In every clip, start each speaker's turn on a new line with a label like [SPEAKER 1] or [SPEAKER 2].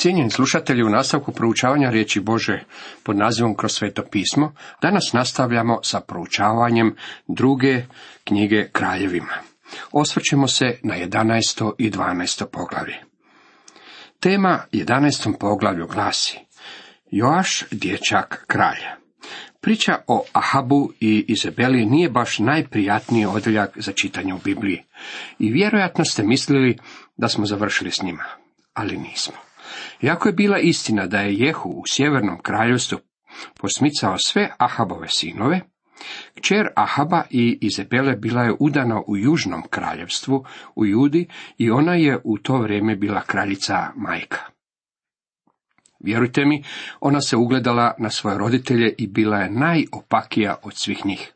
[SPEAKER 1] Cijenjeni slušatelji, u nastavku proučavanja riječi Bože pod nazivom Kroz sveto pismo, danas nastavljamo sa proučavanjem druge knjige kraljevima. Osvrćemo se na 11. i 12. poglavlje. Tema 11. poglavlju glasi Joaš, dječak kralja. Priča o Ahabu i Izabeli nije baš najprijatniji odjeljak za čitanje u Bibliji. I vjerojatno ste mislili da smo završili s njima, ali nismo. Iako je bila istina da je Jehu u sjevernom kraljevstvu posmicao sve Ahabove sinove, kćer Ahaba i Izabele bila je udana u južnom kraljevstvu, u Judi, i ona je u to vrijeme bila kraljica majka. Vjerujte mi, ona se ugledala na svoje roditelje i bila je najopakija od svih njih.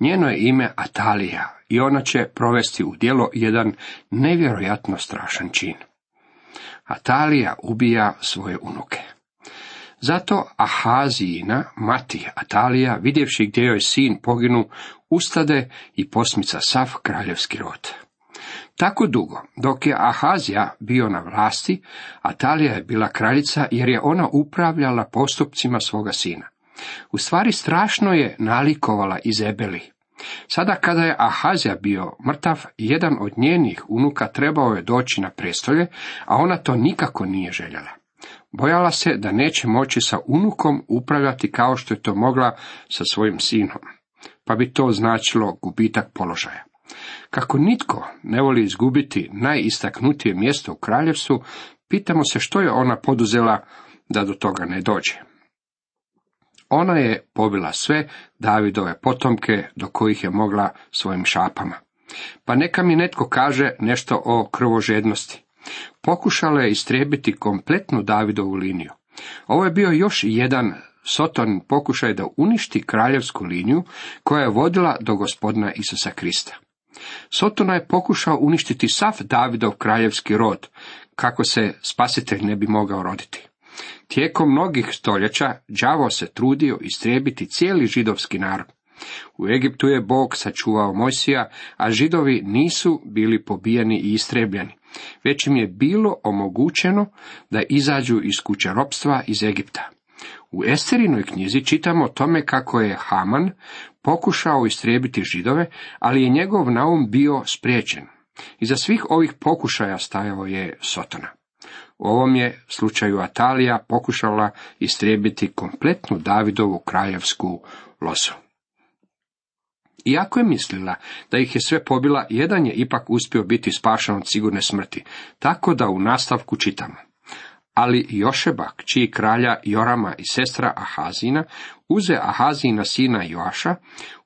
[SPEAKER 1] Njeno je ime Atalija i ona će provesti u djelo jedan nevjerojatno strašan čin. Atalija ubija svoje unuke. Zato Ahazijina, mati Atalija, vidjevši gdje joj sin poginu, ustade i posmica sav kraljevski rod. Tako dugo, dok je Ahazija bio na vlasti, Atalija je bila kraljica jer je ona upravljala postupcima svoga sina. U stvari strašno je nalikovala Izebeli. Sada kada je Ahazija bio mrtav, jedan od njenih unuka trebao je doći na prestolje, a ona to nikako nije željela. Bojala se da neće moći sa unukom upravljati kao što je to mogla sa svojim sinom, pa bi to značilo gubitak položaja. Kako nitko ne voli izgubiti najistaknutije mjesto u kraljevstvu, pitamo se što je ona poduzela da do toga ne dođe. Ona je pobila sve Davidove potomke do kojih je mogla svojim šapama. Pa neka mi netko kaže nešto o krvožednosti. Pokušala je istrijebiti kompletnu Davidovu liniju. Ovo je bio još jedan Soton pokušaj da uništi kraljevsku liniju koja je vodila do gospodina Isusa Krista. Sotona je pokušao uništiti sav Davidov kraljevski rod, kako se spasitelj ne bi mogao roditi. Tijekom mnogih stoljeća đavo se trudio istrijebiti cijeli židovski narod. U Egiptu je Bog sačuvao Mojsija, a židovi nisu bili pobijeni i istrebljeni, već im je bilo omogućeno da izađu iz kuće ropstva iz Egipta. U Esterinoj knjizi čitamo o tome kako je Haman pokušao istrijebiti židove, ali je njegov naum bio spriječen. Iza svih ovih pokušaja stajao je Sotona. U ovom je slučaju Atalija pokušala istrijebiti kompletnu Davidovu kraljevsku losu. Iako je mislila da ih je sve pobila, jedan je ipak uspio biti spašan od sigurne smrti, tako da u nastavku čitamo. Ali Jošebak, čiji kralja Jorama i sestra Ahazina, uze Ahazina sina Joaša,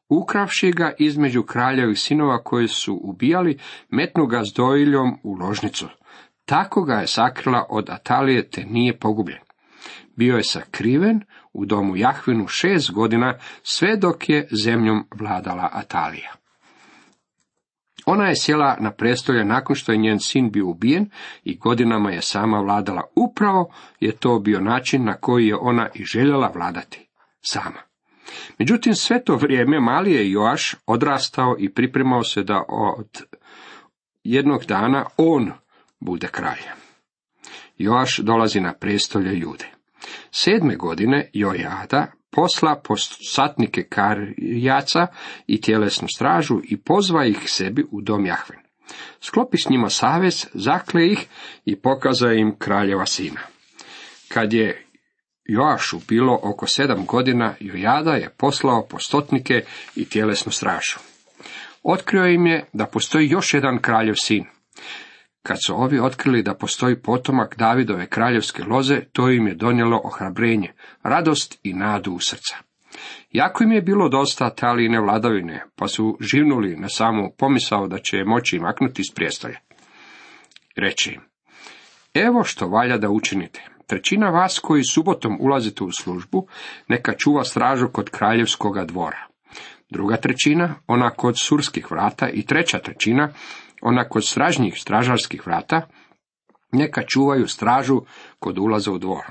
[SPEAKER 1] ukravši ga između kraljevih sinova koji su ubijali, metnu ga s dojiljom u ložnicu. Tako ga je sakrila od Atalije, te nije pogubljen. Bio je sakriven u domu Jahvinu šest godina, sve dok je zemljom vladala Atalija. Ona je sjela na prestolje nakon što je njen sin bio ubijen i godinama je sama vladala. Upravo je to bio način na koji je ona i željela vladati. Sama. Međutim, sve to vrijeme mali je Joaš odrastao i pripremao se da od jednog dana on bude kralj. Joaš dolazi na prestolje Jude. Sedme godine Jojada posla satnike karjaca i tjelesnu stražu i pozva ih sebi u dom Jahven. Sklopi s njima savez, zakle ih i pokaza im kraljeva sina. Kad je Joašu bilo oko sedam godina, Jojada je poslao postotnike i tjelesnu stražu. Otkrio im je da postoji još jedan kraljev sin. Kad su ovi otkrili da postoji potomak Davidove kraljevske loze, to im je donijelo ohrabrenje, radost i nadu u srca. Jako im je bilo dosta taline vladavine, pa su živnuli na samu pomisao da će moći maknuti iz prijestolja. Reći im, evo što valja da učinite. Trećina vas koji subotom ulazite u službu, neka čuva stražu kod kraljevskoga dvora. Druga trećina, ona kod surskih vrata i treća trećina, ona kod stražnjih stražarskih vrata, neka čuvaju stražu kod ulaza u dvor.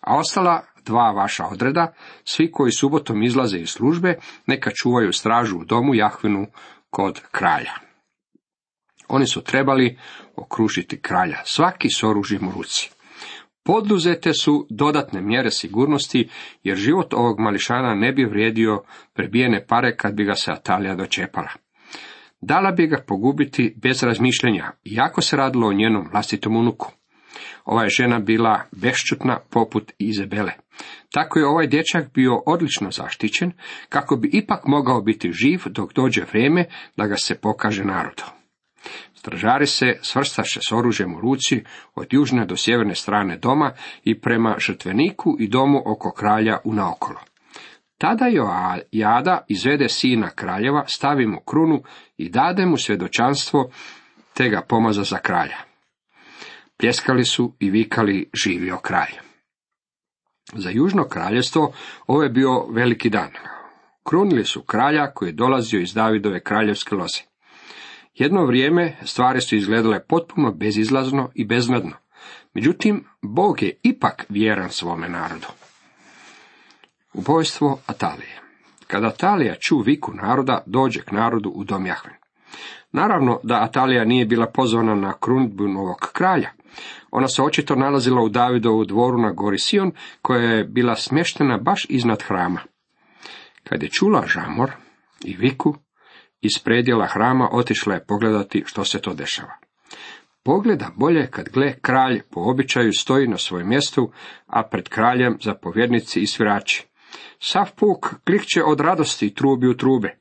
[SPEAKER 1] A ostala dva vaša odreda, svi koji subotom izlaze iz službe, neka čuvaju stražu u domu Jahvinu kod kralja. Oni su trebali okružiti kralja, svaki s oružjem u ruci. Poduzete su dodatne mjere sigurnosti, jer život ovog mališana ne bi vrijedio prebijene pare kad bi ga se Atalija dočepala. Dala bi ga pogubiti bez razmišljenja, iako se radilo o njenom vlastitom unuku. Ova je žena bila bešćutna poput Izabele. Tako je ovaj dječak bio odlično zaštićen, kako bi ipak mogao biti živ dok dođe vrijeme da ga se pokaže narodu. Stražari se svrstaše s oružjem u ruci od južne do sjeverne strane doma i prema žrtveniku i domu oko kralja u naokolo. Tada Jada izvede sina kraljeva, stavi mu krunu i dade mu svjedočanstvo, te ga pomaza za kralja. Pljeskali su i vikali živio kralj. Za južno kraljevstvo ovo je bio veliki dan. Krunili su kralja koji je dolazio iz Davidove kraljevske loze. Jedno vrijeme stvari su izgledale potpuno bezizlazno i beznadno. Međutim, Bog je ipak vjeran svome narodu. Ubojstvo Atalije Kada Atalija ču viku naroda, dođe k narodu u dom Jahven. Naravno da Atalija nije bila pozvana na krunitbu novog kralja. Ona se očito nalazila u Davidovu dvoru na gori Sion, koja je bila smještena baš iznad hrama. Kad je čula žamor i viku, iz predjela hrama otišla je pogledati što se to dešava. Pogleda bolje kad gle kralj po običaju stoji na svojem mjestu, a pred kraljem zapovjednici i svirači. Sav puk klikće od radosti trubi u trube.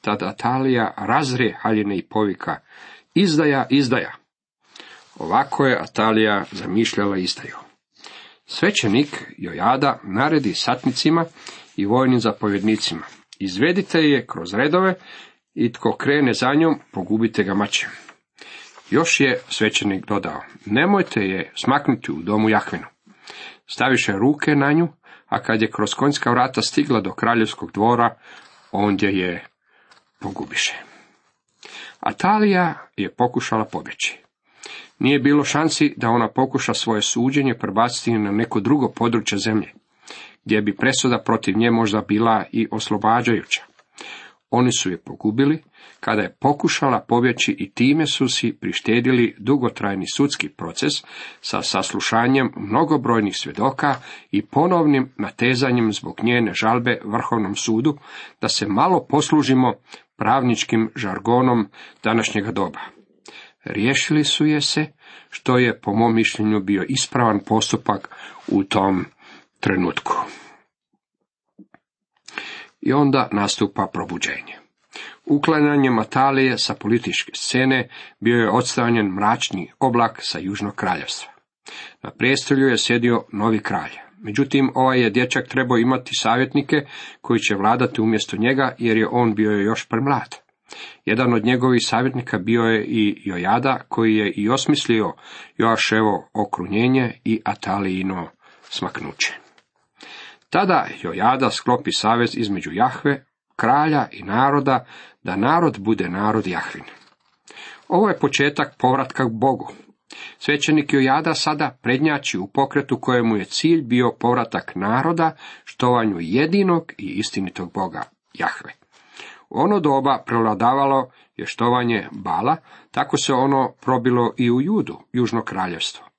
[SPEAKER 1] Tada Atalija razrije haljine i povika, izdaja, izdaja. Ovako je Atalija zamišljala izdaju. Svećenik Jojada naredi satnicima i vojnim zapovjednicima. Izvedite je kroz redove i tko krene za njom, pogubite ga mačem. Još je svećenik dodao, nemojte je smaknuti u domu Jahvinu. Staviše ruke na nju, a kad je kroz konjska vrata stigla do kraljevskog dvora, ondje je pogubiše. Atalija je pokušala pobjeći. Nije bilo šansi da ona pokuša svoje suđenje prebaciti na neko drugo područje zemlje, gdje bi presuda protiv nje možda bila i oslobađajuća. Oni su je pogubili kada je pokušala pobjeći i time su si prištedili dugotrajni sudski proces sa saslušanjem mnogobrojnih svjedoka i ponovnim natezanjem zbog njene žalbe Vrhovnom sudu da se malo poslužimo pravničkim žargonom današnjega doba. Riješili su je se, što je po mom mišljenju bio ispravan postupak u tom trenutku i onda nastupa probuđenje. Uklanjanjem Atalije sa političke scene bio je odstavljen mračni oblak sa južnog kraljevstva. Na prijestolju je sjedio novi kralj. Međutim, ovaj je dječak trebao imati savjetnike koji će vladati umjesto njega, jer je on bio još premlad. Jedan od njegovih savjetnika bio je i Jojada, koji je i osmislio Joaševo okrunjenje i Atalijino smaknuće. Tada Jojada sklopi savez između Jahve, kralja i naroda, da narod bude narod Jahvin. Ovo je početak povratka k Bogu. Svećenik Jojada sada prednjači u pokretu kojemu je cilj bio povratak naroda, štovanju jedinog i istinitog Boga, Jahve. U ono doba prevladavalo je štovanje Bala, tako se ono probilo i u Judu, južno kraljevstvo.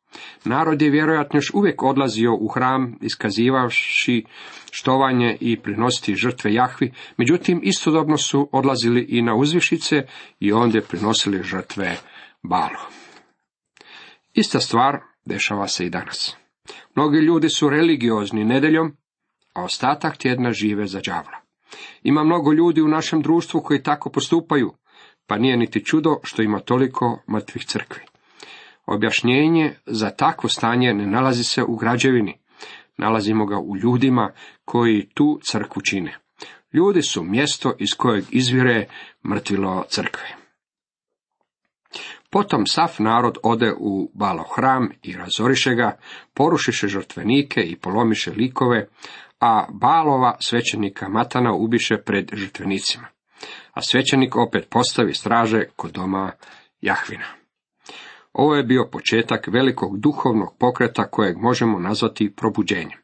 [SPEAKER 1] Narod je vjerojatno još uvijek odlazio u hram, iskazivavši štovanje i prinositi žrtve Jahvi, međutim istodobno su odlazili i na uzvišice i ondje prinosili žrtve Balu. Ista stvar dešava se i danas. Mnogi ljudi su religiozni nedeljom, a ostatak tjedna žive za đavla. Ima mnogo ljudi u našem društvu koji tako postupaju, pa nije niti čudo što ima toliko mrtvih crkvi. Objašnjenje za takvo stanje ne nalazi se u građevini, nalazimo ga u ljudima koji tu crkvu čine. Ljudi su mjesto iz kojeg izvire mrtvilo crkve. Potom sav narod ode u balo hram i razoriše ga, porušiše žrtvenike i polomiše likove, a balova svećenika Matana ubiše pred žrtvenicima. A svećenik opet postavi straže kod doma Jahvina. Ovo je bio početak velikog duhovnog pokreta kojeg možemo nazvati probuđenjem.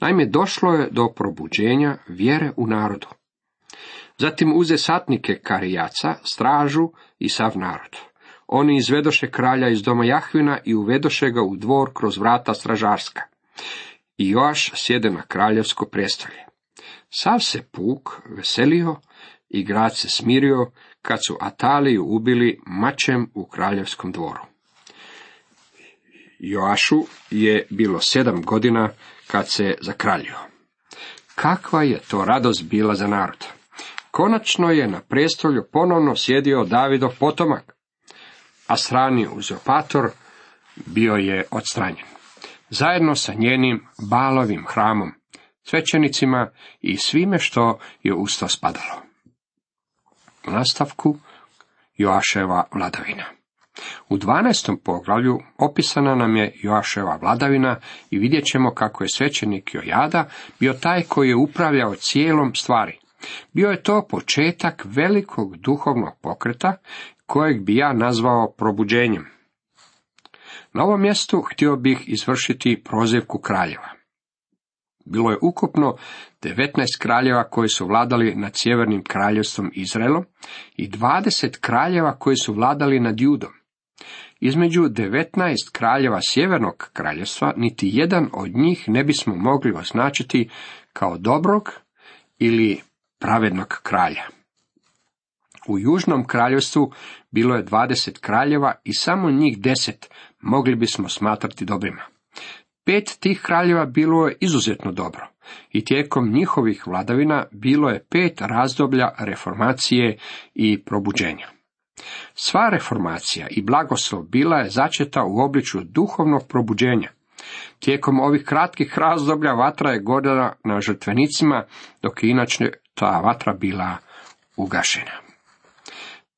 [SPEAKER 1] Naime, došlo je do probuđenja vjere u narodu. Zatim uze satnike karijaca, stražu i sav narod. Oni izvedoše kralja iz doma Jahvina i uvedoše ga u dvor kroz vrata stražarska. I Joaš sjede na kraljevsko prestolje. Sav se puk veselio i grad se smirio kad su Ataliju ubili mačem u kraljevskom dvoru. Joašu je bilo sedam godina kad se zakraljio. Kakva je to radost bila za narod! Konačno je na prestolju ponovno sjedio Davidov potomak, a strani uzopator bio je odstranjen. Zajedno sa njenim balovim hramom, svećenicima i svime što je uz to spadalo. U nastavku Joaševa vladavina. U 12. poglavlju opisana nam je Joaševa vladavina i vidjet ćemo kako je svećenik Jojada bio taj koji je upravljao cijelom stvari. Bio je to početak velikog duhovnog pokreta kojeg bi ja nazvao probuđenjem. Na ovom mjestu htio bih izvršiti prozivku kraljeva. Bilo je ukupno 19 kraljeva koji su vladali nad sjevernim kraljevstvom Izraelom i 20 kraljeva koji su vladali nad Judom. Između 19 kraljeva sjevernog kraljevstva niti jedan od njih ne bismo mogli označiti kao dobrog ili pravednog kralja. U južnom kraljevstvu bilo je 20 kraljeva i samo njih deset mogli bismo smatrati dobrima. Pet tih kraljeva bilo je izuzetno dobro i tijekom njihovih vladavina bilo je pet razdoblja reformacije i probuđenja. Sva reformacija i blagoslov bila je začeta u obličju duhovnog probuđenja. Tijekom ovih kratkih razdoblja vatra je gorjela na žrtvenicima, dok je inače ta vatra bila ugašena.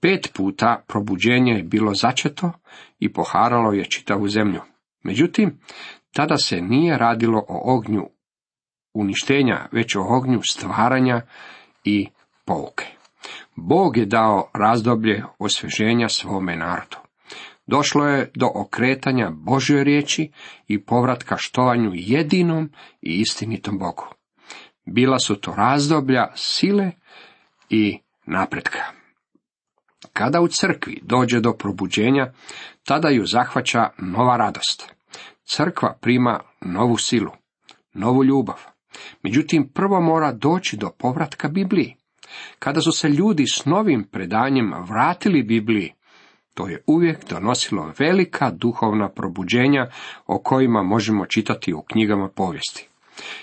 [SPEAKER 1] Pet puta probuđenje je bilo začeto i poharalo je čitavu zemlju. Međutim, tada se nije radilo o ognju uništenja, već o ognju stvaranja i pouke. Bog je dao razdoblje osveženja svome narodu. Došlo je do okretanja Božoj riječi i povratka štovanju jedinom i istinitom Bogu. Bila su to razdoblja sile i napretka. Kada u crkvi dođe do probuđenja, tada ju zahvaća nova radost. Crkva prima novu silu, novu ljubav. Međutim, prvo mora doći do povratka Bibliji. Kada su se ljudi s novim predanjem vratili Bibliji, to je uvijek donosilo velika duhovna probuđenja o kojima možemo čitati u knjigama povijesti.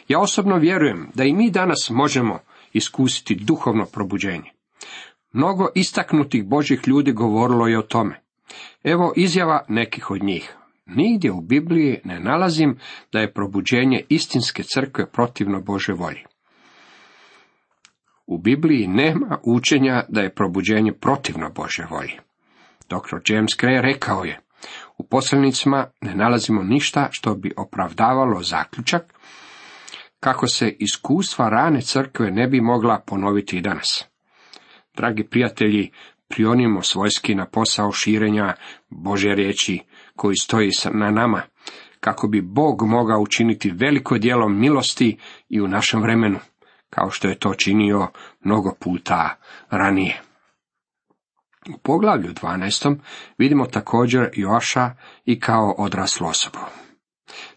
[SPEAKER 1] Ja osobno vjerujem da i mi danas možemo iskusiti duhovno probuđenje. Mnogo istaknutih Božih ljudi govorilo je o tome. Evo izjava nekih od njih. Nigdje u Bibliji ne nalazim da je probuđenje istinske crkve protivno Bože volji. U Bibliji nema učenja da je probuđenje protivno Bože volji. Dr. James Gray rekao je, u poslanicima ne nalazimo ništa što bi opravdavalo zaključak kako se iskustva rane crkve ne bi mogla ponoviti i danas. Dragi prijatelji, prionimo svojski na posao širenja Bože riječi koji stoji na nama, kako bi Bog mogao učiniti veliko djelo milosti i u našem vremenu, kao što je to činio mnogo puta ranije. U poglavlju 12. vidimo također Joša i kao odraslu osobu.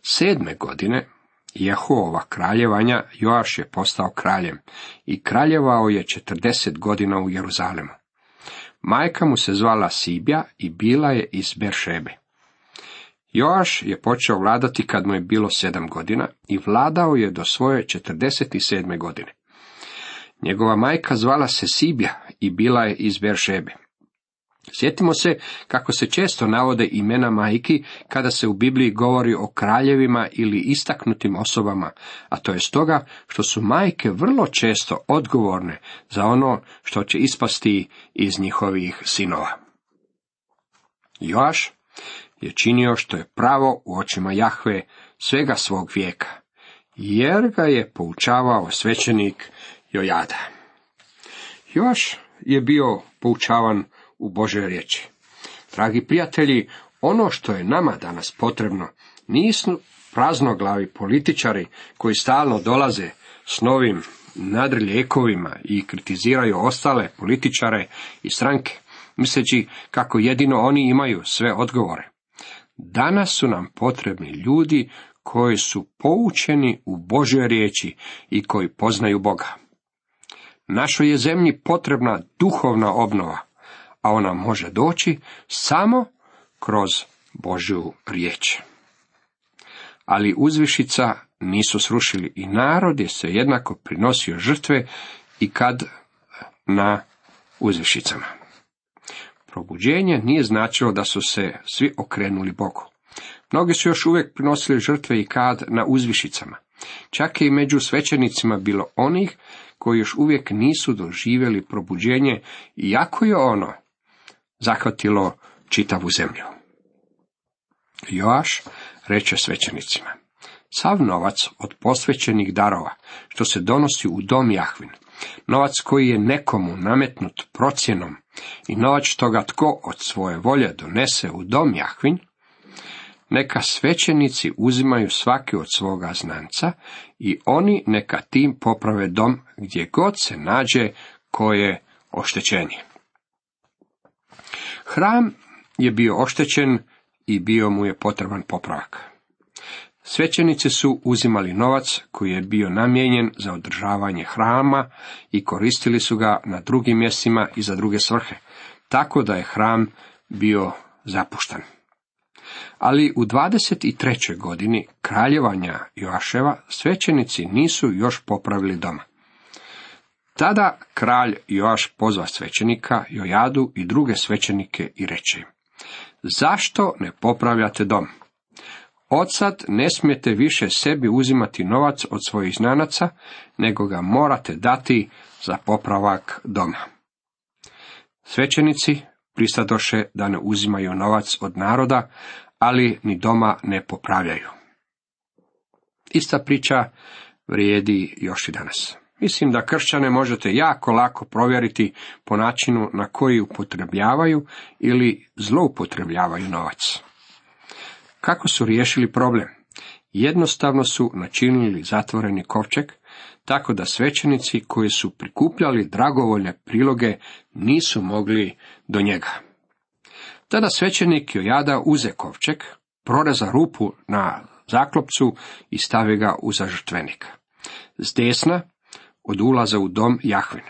[SPEAKER 1] Sedme godine Jehova kraljevanja Joaš je postao kraljem i kraljevao je četrdeset godina u Jeruzalemu. Majka mu se zvala Sibja i bila je iz Beršebe. Joaš je počeo vladati kad mu je bilo sedam godina i vladao je do svoje četrdeset sedme godine. Njegova majka zvala se Sibja i bila je iz Beršebe. Sjetimo se kako se često navode imena majki kada se u Bibliji govori o kraljevima ili istaknutim osobama, a to je stoga što su majke vrlo često odgovorne za ono što će ispasti iz njihovih sinova. Joaš je činio što je pravo u očima Jahve svega svog vijeka, jer ga je poučavao svećenik Jojada. Joaš je bio poučavan u Božoj riječi. Dragi prijatelji, ono što je nama danas potrebno nisu praznoglavi političari koji stalno dolaze s novim nadrijekovima i kritiziraju ostale političare i stranke, misleći kako jedino oni imaju sve odgovore. Danas su nam potrebni ljudi koji su poučeni u Božoj riječi i koji poznaju Boga. Našoj je zemlji potrebna duhovna obnova, a ona može doći samo kroz Božju riječ. Ali uzvišica nisu srušili i narod je se jednako prinosio žrtve i kad na uzvišicama. Probuđenje nije značilo da su se svi okrenuli Bogu. Mnogi su još uvijek prinosili žrtve i kad na uzvišicama. Čak je i među svećenicima bilo onih koji još uvijek nisu doživjeli probuđenje, iako je ono zahvatilo čitavu zemlju. Joaš reče svećenicima, sav novac od posvećenih darova, što se donosi u dom Jahvin, novac koji je nekomu nametnut procjenom i novac što ga tko od svoje volje donese u dom Jahvin, neka svećenici uzimaju svaki od svoga znanca i oni neka tim poprave dom gdje god se nađe koje oštećenje. Hram je bio oštećen i bio mu je potreban popravak. Svećenici su uzimali novac koji je bio namijenjen za održavanje hrama i koristili su ga na drugim mjestima i za druge svrhe, tako da je hram bio zapušten. Ali u 23. godini kraljevanja Joaševa svećenici nisu još popravili doma. Tada kralj Joaš pozva svećenika, Jojadu i druge svećenike i reče Zašto ne popravljate dom? Odsad ne smijete više sebi uzimati novac od svojih znanaca, nego ga morate dati za popravak doma. Svećenici pristadoše da ne uzimaju novac od naroda, ali ni doma ne popravljaju. Ista priča vrijedi još i danas. Mislim da kršćane možete jako lako provjeriti po načinu na koji upotrebljavaju ili zloupotrebljavaju novac. Kako su riješili problem? Jednostavno su načinili zatvoreni kovčeg, tako da svećenici koji su prikupljali dragovoljne priloge nisu mogli do njega. Tada svećenik Jojada uze kovčeg, proreza rupu na zaklopcu i stavi ga u zažrtvenik. S desna od ulaza u dom Jahvin.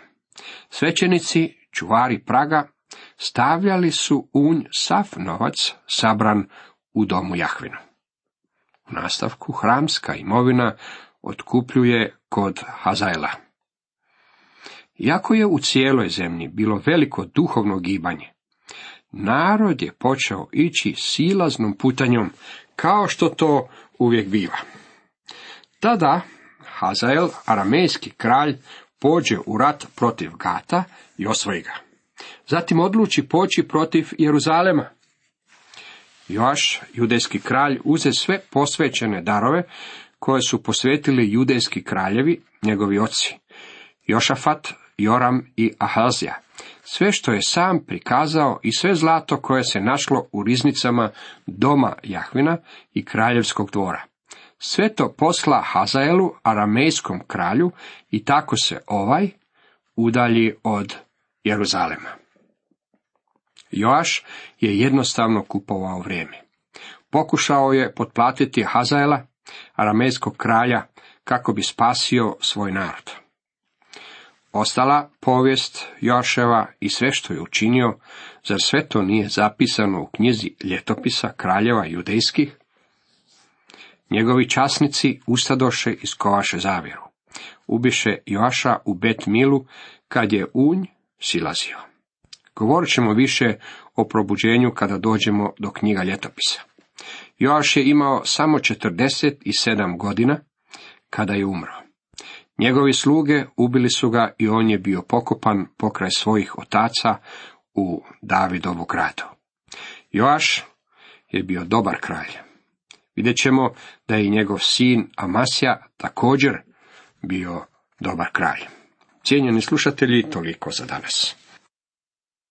[SPEAKER 1] Svećenici, čuvari praga, stavljali su unj sav novac sabran u domu Jahvinu. U nastavku hramska imovina otkupljuje kod Hazajla. Iako je u cijeloj zemlji bilo veliko duhovno gibanje, narod je počeo ići silaznom putanjom, kao što to uvijek biva. Tada Hazael, aramejski kralj, pođe u rat protiv Gata i osvoji ga. Zatim odluči poći protiv Jeruzalema. Joaš, judejski kralj, uze sve posvećene darove koje su posvetili judejski kraljevi, njegovi oci, Jošafat, Joram i Ahazija, sve što je sam prikazao i sve zlato koje se našlo u riznicama doma Jahvina i kraljevskog dvora. Sve to posla Hazaelu, aramejskom kralju, i tako se ovaj udalji od Jeruzalema. Joaš je jednostavno kupovao vrijeme. Pokušao je potplatiti Hazaela, aramejskog kralja, kako bi spasio svoj narod. Ostala povijest Joaševa i sve što je učinio, zar sve to nije zapisano u knjizi ljetopisa kraljeva judejskih? Njegovi časnici ustadoše i skovaše zavjeru. Ubiše Joaša u Bet Milu, kad je unj silazio. Govorit ćemo više o probuđenju kada dođemo do knjiga ljetopisa. Joaš je imao samo 47 godina kada je umro. Njegovi sluge ubili su ga i on je bio pokopan pokraj svojih otaca u Davidovu gradu. Joaš je bio dobar kralj. Vidjet ćemo da je njegov sin Amasija također bio dobar kralj. Cijenjeni slušatelji, toliko za danas.